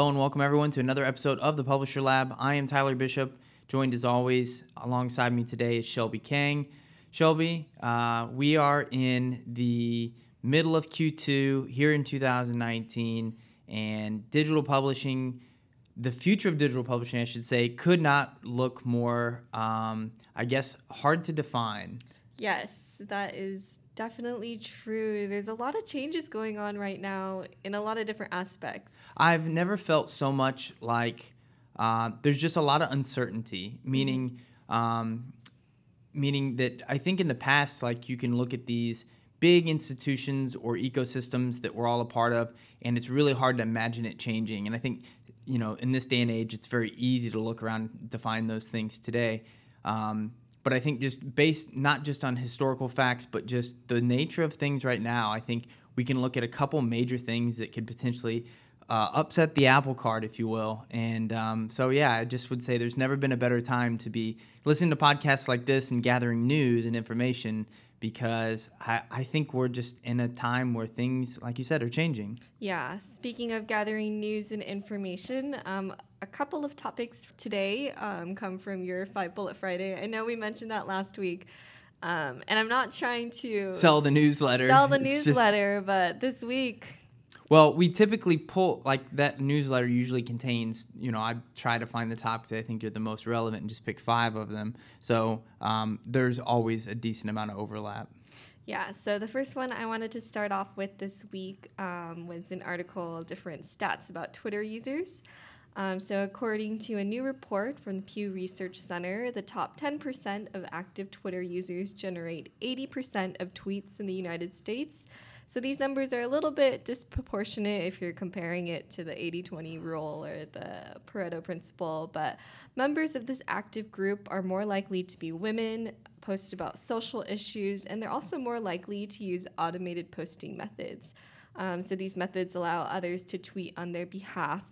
Hello and welcome everyone to another episode of the Publisher Lab. I am Tyler Bishop, joined as always alongside me today is Shelby Kang. Shelby, uh, we are in the middle of Q2 here in 2019, and digital publishing, the future of digital publishing, I should say, could not look more, um, I guess, hard to define. Yes, that is definitely true. There's a lot of changes going on right now in a lot of different aspects. I've never felt so much like uh, there's just a lot of uncertainty, meaning. Um, meaning that I think in the past, like you can look at these big institutions or ecosystems that we're all a part of, and it's really hard to imagine it changing. And I think, you know, in this day and age, it's very easy to look around and define those things today. Um, but I think just based not just on historical facts, but just the nature of things right now, I think we can look at a couple major things that could potentially uh, upset the apple cart, if you will. And um, so, yeah, I just would say there's never been a better time to be listening to podcasts like this and gathering news and information because I, I think we're just in a time where things, like you said, are changing. Yeah. Speaking of gathering news and information, um, a couple of topics today um, come from your Five Bullet Friday. I know we mentioned that last week. Um, and I'm not trying to sell the newsletter. Sell the it's newsletter, just... but this week well, we typically pull like that newsletter usually contains. You know, I try to find the topics I think are the most relevant and just pick five of them. So um, there's always a decent amount of overlap. Yeah, so the first one I wanted to start off with this week um, was an article different stats about Twitter users. Um, so, according to a new report from the Pew Research Center, the top 10% of active Twitter users generate 80% of tweets in the United States. So these numbers are a little bit disproportionate if you're comparing it to the 80 20 rule or the Pareto principle. But members of this active group are more likely to be women, post about social issues, and they're also more likely to use automated posting methods. Um, so these methods allow others to tweet on their behalf.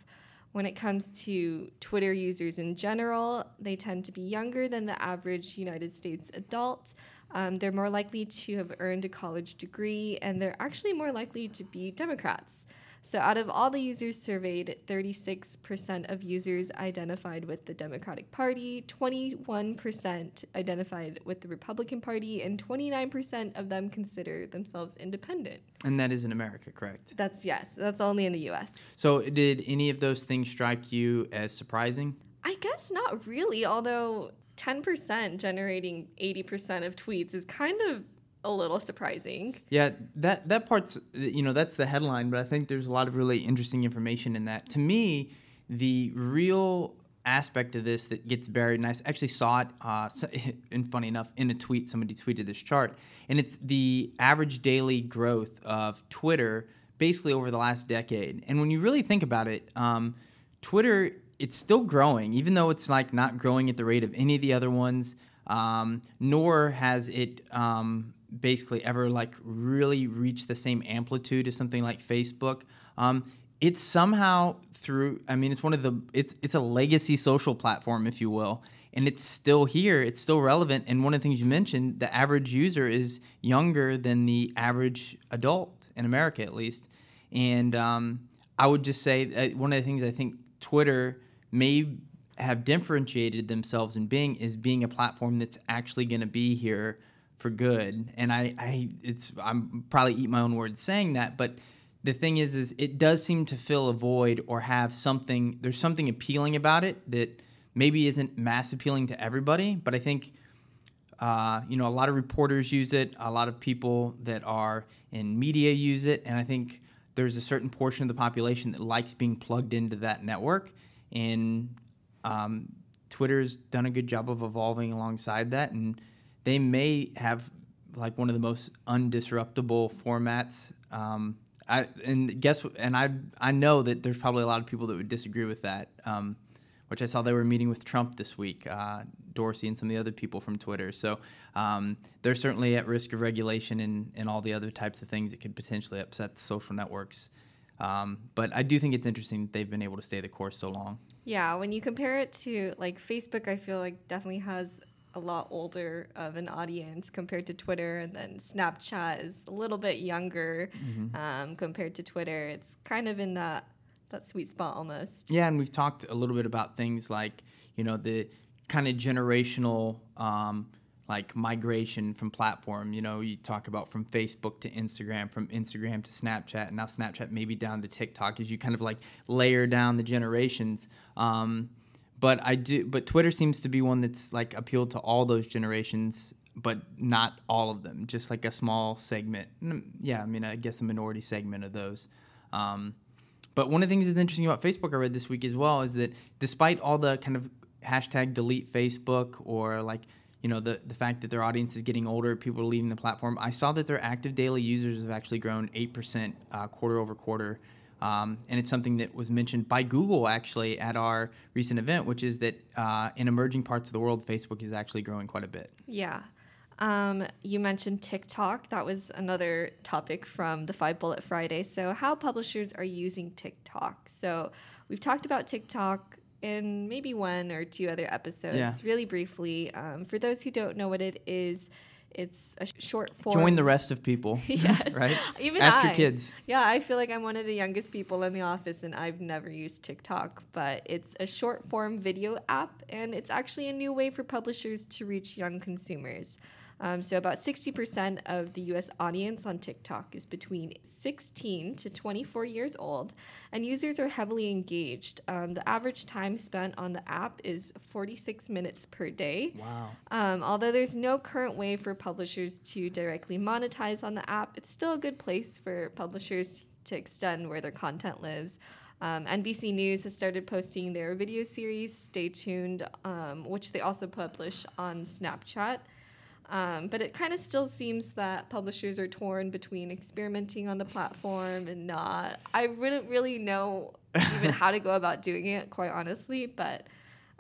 When it comes to Twitter users in general, they tend to be younger than the average United States adult. Um, they're more likely to have earned a college degree, and they're actually more likely to be Democrats. So, out of all the users surveyed, 36% of users identified with the Democratic Party, 21% identified with the Republican Party, and 29% of them consider themselves independent. And that is in America, correct? That's yes, that's only in the US. So, did any of those things strike you as surprising? I guess not really, although 10% generating 80% of tweets is kind of a little surprising. Yeah, that that part's you know that's the headline, but I think there's a lot of really interesting information in that. To me, the real aspect of this that gets buried, and I actually saw it, uh, and funny enough, in a tweet, somebody tweeted this chart, and it's the average daily growth of Twitter basically over the last decade. And when you really think about it, um, Twitter it's still growing, even though it's like not growing at the rate of any of the other ones. Um, nor has it um, basically ever like really reach the same amplitude as something like Facebook. Um, it's somehow through. I mean, it's one of the. It's it's a legacy social platform, if you will, and it's still here. It's still relevant. And one of the things you mentioned, the average user is younger than the average adult in America, at least. And um, I would just say uh, one of the things I think Twitter may have differentiated themselves in being is being a platform that's actually going to be here for good. And I, I, it's I'm probably eat my own words saying that, but the thing is, is it does seem to fill a void or have something. There's something appealing about it that maybe isn't mass appealing to everybody, but I think. Uh, you know, a lot of reporters use it. A lot of people that are in media use it, and I think there's a certain portion of the population that likes being plugged into that network and um, Twitter's done a good job of evolving alongside that, and they may have like one of the most undisruptable formats. Um, I and guess and I I know that there's probably a lot of people that would disagree with that. Um, which I saw they were meeting with Trump this week, uh, Dorsey and some of the other people from Twitter. So um, they're certainly at risk of regulation and, and all the other types of things that could potentially upset social networks. Um, but I do think it's interesting that they've been able to stay the course so long. Yeah, when you compare it to like Facebook, I feel like definitely has a lot older of an audience compared to Twitter, and then Snapchat is a little bit younger mm-hmm. um, compared to Twitter. It's kind of in that that sweet spot almost. Yeah, and we've talked a little bit about things like you know the kind of generational um, like migration from platform. You know, you talk about from Facebook to Instagram, from Instagram to Snapchat, and now Snapchat maybe down to TikTok as you kind of like layer down the generations. Um, but I do, but Twitter seems to be one that's like appealed to all those generations, but not all of them. Just like a small segment. Yeah, I mean, I guess the minority segment of those. Um, but one of the things that's interesting about Facebook I read this week as well is that despite all the kind of hashtag delete Facebook or like you know the the fact that their audience is getting older, people are leaving the platform. I saw that their active daily users have actually grown eight percent uh, quarter over quarter, um, and it's something that was mentioned by Google actually at our recent event, which is that uh, in emerging parts of the world, Facebook is actually growing quite a bit. Yeah. Um, you mentioned TikTok. That was another topic from the Five Bullet Friday. So, how publishers are using TikTok. So, we've talked about TikTok in maybe one or two other episodes, yeah. really briefly. Um, for those who don't know what it is, it's a short form. Join the rest of people. yes. right? Even Ask I, your kids. Yeah, I feel like I'm one of the youngest people in the office and I've never used TikTok, but it's a short form video app and it's actually a new way for publishers to reach young consumers. Um, so, about 60% of the US audience on TikTok is between 16 to 24 years old, and users are heavily engaged. Um, the average time spent on the app is 46 minutes per day. Wow. Um, although there's no current way for publishers to directly monetize on the app, it's still a good place for publishers to extend where their content lives. Um, NBC News has started posting their video series, Stay Tuned, um, which they also publish on Snapchat. Um, but it kind of still seems that publishers are torn between experimenting on the platform and not. I wouldn't really know even how to go about doing it, quite honestly, but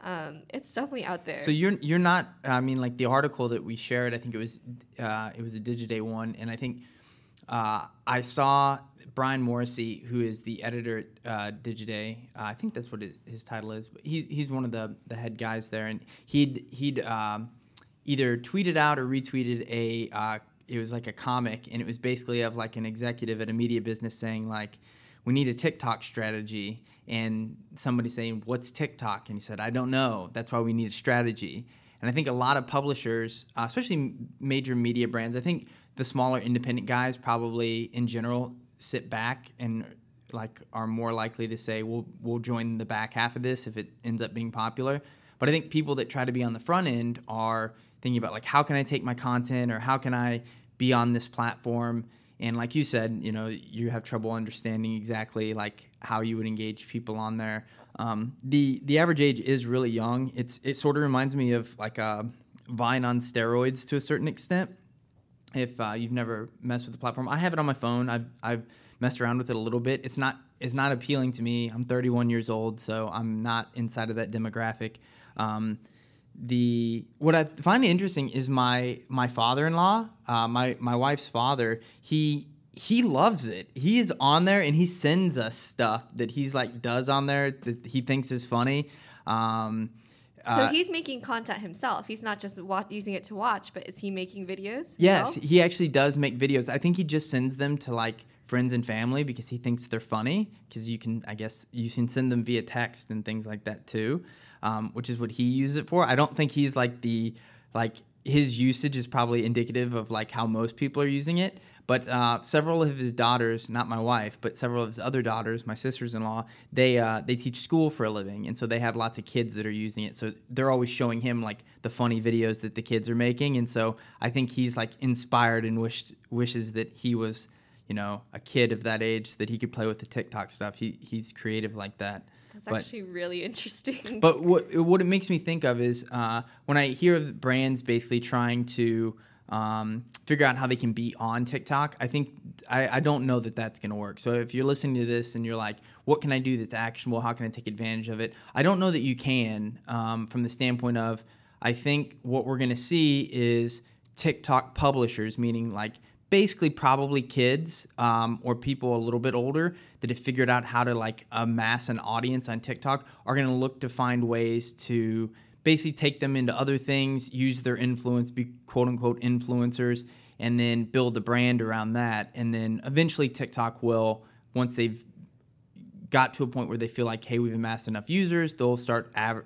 um, it's definitely out there. So you're you're not. I mean, like the article that we shared, I think it was uh, it was a Digiday one, and I think uh, I saw Brian Morrissey, who is the editor at uh, Digiday. Uh, I think that's what his, his title is. But he's he's one of the the head guys there, and he'd he'd. Um, either tweeted out or retweeted a uh, it was like a comic and it was basically of like an executive at a media business saying like we need a TikTok strategy and somebody saying what's TikTok? And he said I don't know. That's why we need a strategy. And I think a lot of publishers uh, especially major media brands I think the smaller independent guys probably in general sit back and like are more likely to say we'll we'll join the back half of this if it ends up being popular. But I think people that try to be on the front end are thinking about like how can I take my content or how can I be on this platform? And like you said you know you have trouble understanding exactly like how you would engage people on there. Um, the the average age is really young. It's it sort of reminds me of like a vine on steroids to a certain extent. If uh, you've never messed with the platform i have it on my phone. I've i've messed around with it a little bit. It's not it's not appealing to me. I'm 31 years old so i'm not inside of that demographic. Um, the what I find interesting is my my father-in-law, uh, my my wife's father. He he loves it. He is on there and he sends us stuff that he's like does on there that he thinks is funny. Um, so uh, he's making content himself. He's not just wa- using it to watch, but is he making videos? Yes, himself? he actually does make videos. I think he just sends them to like friends and family because he thinks they're funny. Because you can, I guess, you can send them via text and things like that too um, which is what he uses it for. I don't think he's like the like his usage is probably indicative of like how most people are using it. But uh, several of his daughters, not my wife, but several of his other daughters, my sisters-in-law, they uh, they teach school for a living, and so they have lots of kids that are using it. So they're always showing him like the funny videos that the kids are making, and so I think he's like inspired and wished wishes that he was, you know, a kid of that age that he could play with the TikTok stuff. He he's creative like that. That's but, actually really interesting. But what what it makes me think of is uh, when I hear of brands basically trying to um, figure out how they can be on TikTok. I think I, I don't know that that's going to work. So if you're listening to this and you're like, "What can I do that's actionable? How can I take advantage of it?" I don't know that you can um, from the standpoint of I think what we're going to see is TikTok publishers, meaning like basically probably kids um, or people a little bit older that have figured out how to like amass an audience on TikTok are going to look to find ways to basically take them into other things, use their influence, be quote unquote influencers, and then build a brand around that. And then eventually TikTok will, once they've got to a point where they feel like, hey, we've amassed enough users, they'll start av-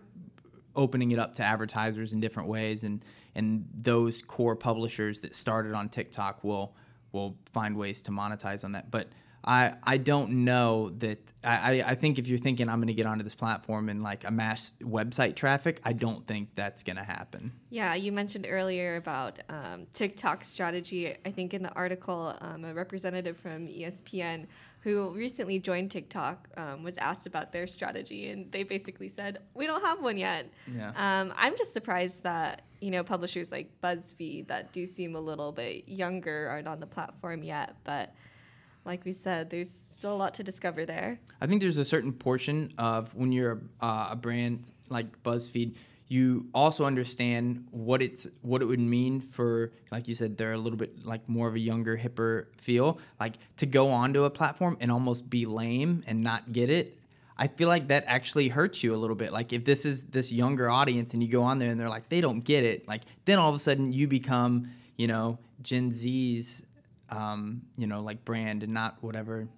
opening it up to advertisers in different ways, and and those core publishers that started on TikTok will will find ways to monetize on that. But I I don't know that I, I think if you're thinking I'm going to get onto this platform and like amass website traffic, I don't think that's going to happen. Yeah, you mentioned earlier about um, TikTok strategy. I think in the article, um, a representative from ESPN who recently joined TikTok um, was asked about their strategy, and they basically said, "We don't have one yet." Yeah. Um, I'm just surprised that you know publishers like BuzzFeed that do seem a little bit younger aren't on the platform yet, but like we said, there's still a lot to discover there. I think there's a certain portion of when you're uh, a brand like BuzzFeed, you also understand what it's what it would mean for, like you said, they're a little bit like more of a younger, hipper feel. Like to go onto a platform and almost be lame and not get it. I feel like that actually hurts you a little bit. Like if this is this younger audience and you go on there and they're like they don't get it, like then all of a sudden you become, you know, Gen Z's um, you know, like brand and not whatever.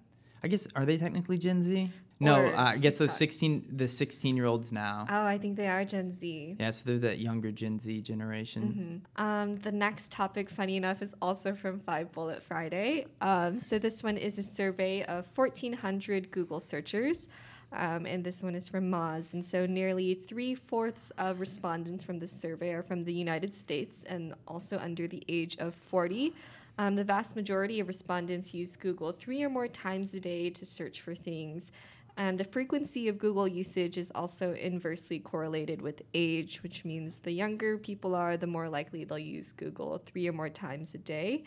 I guess are they technically Gen Z? No, uh, I guess those sixteen, the sixteen year olds now. Oh, I think they are Gen Z. Yeah, so they're that younger Gen Z generation. Um, the next topic, funny enough, is also from Five Bullet Friday. Um, so this one is a survey of 1,400 Google searchers. Um, and this one is from Moz. And so nearly three fourths of respondents from the survey are from the United States and also under the age of 40. Um, the vast majority of respondents use Google three or more times a day to search for things. And the frequency of Google usage is also inversely correlated with age, which means the younger people are, the more likely they'll use Google three or more times a day.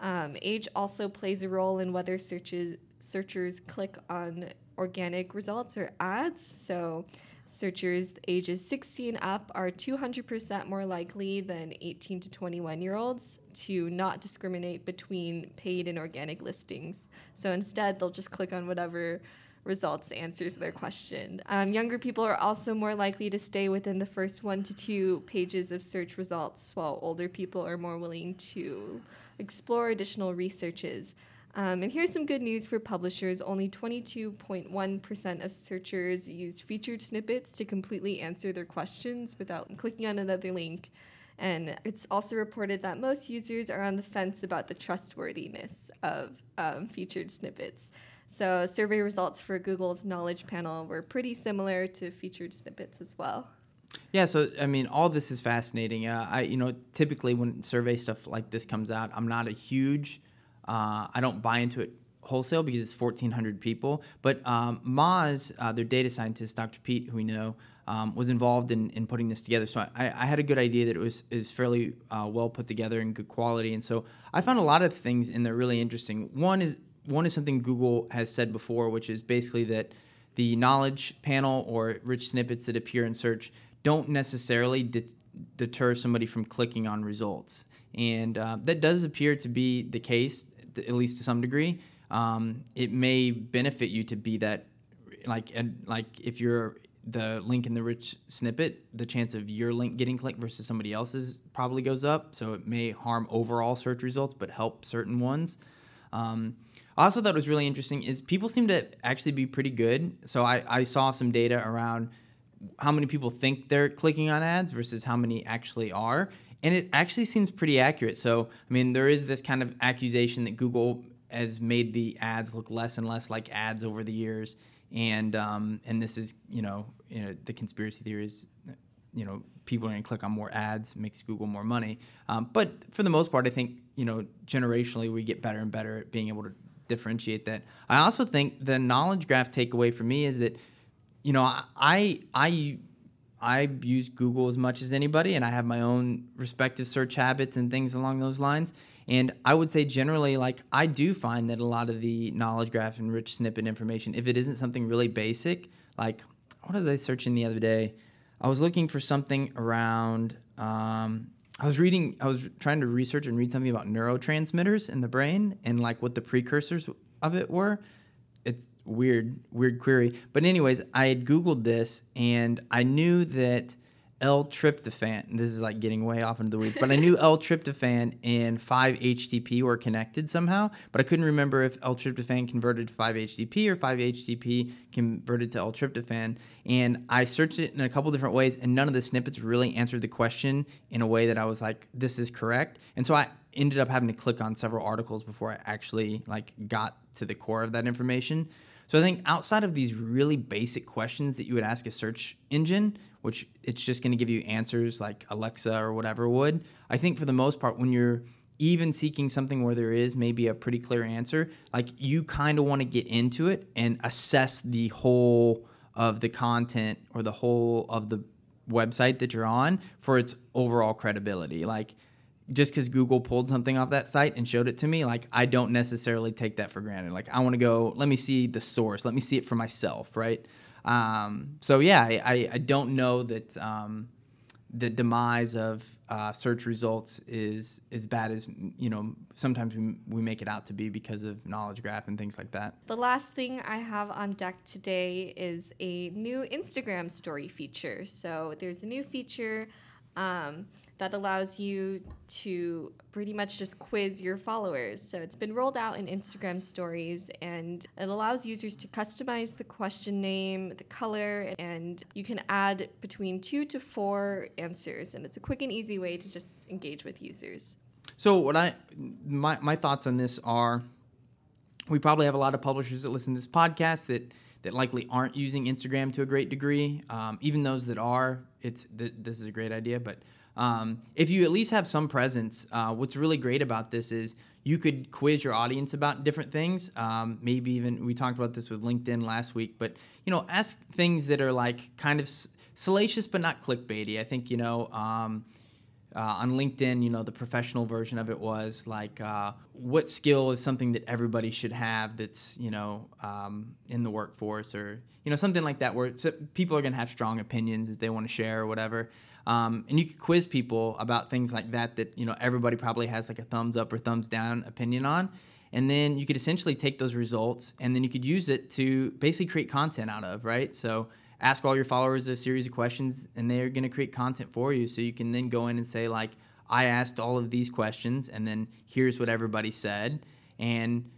Um, age also plays a role in whether searches, searchers click on organic results or ads. So, searchers ages 16 up are 200% more likely than 18 to 21 year olds to not discriminate between paid and organic listings. So, instead, they'll just click on whatever results answers their question. Um, younger people are also more likely to stay within the first one to two pages of search results, while older people are more willing to explore additional researches. Um, and here's some good news for publishers. Only 22.1% of searchers used featured snippets to completely answer their questions without clicking on another link. And it's also reported that most users are on the fence about the trustworthiness of um, featured snippets. So, survey results for Google's knowledge panel were pretty similar to featured snippets as well. Yeah, so I mean, all this is fascinating. Uh, I, you know, typically when survey stuff like this comes out, I'm not a huge, uh, I don't buy into it wholesale because it's 1,400 people. But um, Moz, uh, their data scientist, Dr. Pete, who we know, um, was involved in, in putting this together. So I, I had a good idea that it was is fairly uh, well put together and good quality. And so I found a lot of things in there really interesting. One is one is something Google has said before, which is basically that the knowledge panel or rich snippets that appear in search don't necessarily de- deter somebody from clicking on results. And uh, that does appear to be the case, at least to some degree. Um, it may benefit you to be that, like, like if you're the link in the rich snippet, the chance of your link getting clicked versus somebody else's probably goes up. So it may harm overall search results, but help certain ones. Um, also it was really interesting is people seem to actually be pretty good. So I, I saw some data around how many people think they're clicking on ads versus how many actually are. And it actually seems pretty accurate. So, I mean, there is this kind of accusation that Google has made the ads look less and less like ads over the years. And um, and this is, you know, you know, the conspiracy theory is, you know, people are going to click on more ads, makes Google more money. Um, but for the most part, I think, you know, generationally, we get better and better at being able to differentiate that. I also think the knowledge graph takeaway for me is that you know, I I I use Google as much as anybody, and I have my own respective search habits and things along those lines. And I would say generally, like I do find that a lot of the knowledge graph and rich snippet information, if it isn't something really basic, like what was I searching the other day? I was looking for something around. Um, I was reading. I was trying to research and read something about neurotransmitters in the brain and like what the precursors of it were it's weird, weird query. But anyways, I had Googled this and I knew that L-tryptophan. This is like getting way off into the weeds, but I knew L-tryptophan and 5-HTP were connected somehow, but I couldn't remember if L-tryptophan converted to 5-HTP or 5-HTP converted to L-tryptophan. And I searched it in a couple different ways, and none of the snippets really answered the question in a way that I was like, "This is correct." And so I ended up having to click on several articles before I actually like got to the core of that information. So I think outside of these really basic questions that you would ask a search engine, which it's just going to give you answers like Alexa or whatever would, I think for the most part, when you're even seeking something where there is maybe a pretty clear answer, like you kind of want to get into it and assess the whole of the content or the whole of the website that you're on for its overall credibility. Like just because Google pulled something off that site and showed it to me, like I don't necessarily take that for granted. Like I want to go, let me see the source, let me see it for myself, right? Um, so yeah, I, I, don't know that um, the demise of uh, search results is as bad as you know sometimes we, we make it out to be because of knowledge graph and things like that. The last thing I have on deck today is a new Instagram story feature. So there's a new feature. Um, that allows you to pretty much just quiz your followers. So it's been rolled out in Instagram stories and it allows users to customize the question name, the color, and you can add between two to four answers. And it's a quick and easy way to just engage with users. So what I my, my thoughts on this are we probably have a lot of publishers that listen to this podcast that that likely aren't using Instagram to a great degree. Um, even those that are, it's th- this is a great idea. But um, if you at least have some presence, uh, what's really great about this is you could quiz your audience about different things. Um, maybe even we talked about this with LinkedIn last week, but you know, ask things that are like kind of salacious but not clickbaity. I think you know. Uh, on LinkedIn, you know, the professional version of it was like, uh, what skill is something that everybody should have that's, you know, um, in the workforce or, you know, something like that where people are going to have strong opinions that they want to share or whatever. Um, and you could quiz people about things like that that you know everybody probably has like a thumbs up or thumbs down opinion on. And then you could essentially take those results and then you could use it to basically create content out of, right? So ask all your followers a series of questions and they're going to create content for you. So you can then go in and say, like, I asked all of these questions and then here's what everybody said. And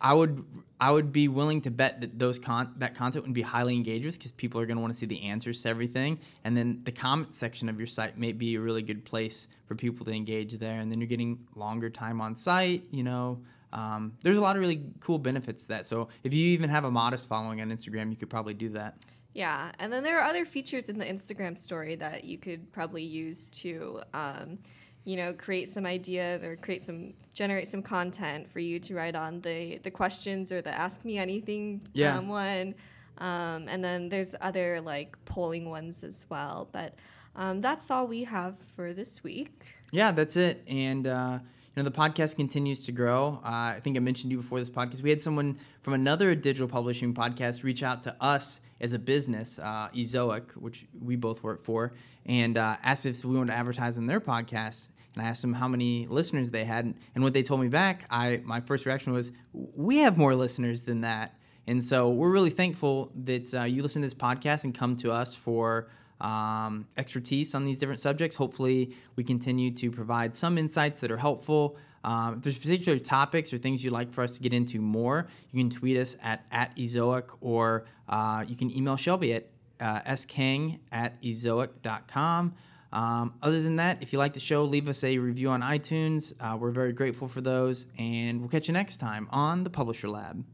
I would I would be willing to bet that those con- that content would be highly engaged with because people are going to want to see the answers to everything, and then the comment section of your site may be a really good place for people to engage there, and then you're getting longer time on site. You know, um, there's a lot of really cool benefits to that. So if you even have a modest following on Instagram, you could probably do that. Yeah, and then there are other features in the Instagram story that you could probably use to. Um, you know, create some ideas or create some generate some content for you to write on the the questions or the ask me anything yeah. um, one. Um, and then there's other like polling ones as well. But um, that's all we have for this week. Yeah, that's it. And uh, you know, the podcast continues to grow. Uh, I think I mentioned you before this podcast. We had someone from another digital publishing podcast reach out to us as a business, uh, Ezoic, which we both work for, and uh, asked if we wanted to advertise in their podcast and I asked them how many listeners they had, and what they told me back, I my first reaction was, "We have more listeners than that." And so we're really thankful that uh, you listen to this podcast and come to us for um, expertise on these different subjects. Hopefully, we continue to provide some insights that are helpful. Um, if there's particular topics or things you'd like for us to get into more, you can tweet us at, at Ezoic or uh, you can email Shelby at uh, skang at ezoic.com. Um, other than that, if you like the show, leave us a review on iTunes. Uh, we're very grateful for those, and we'll catch you next time on the Publisher Lab.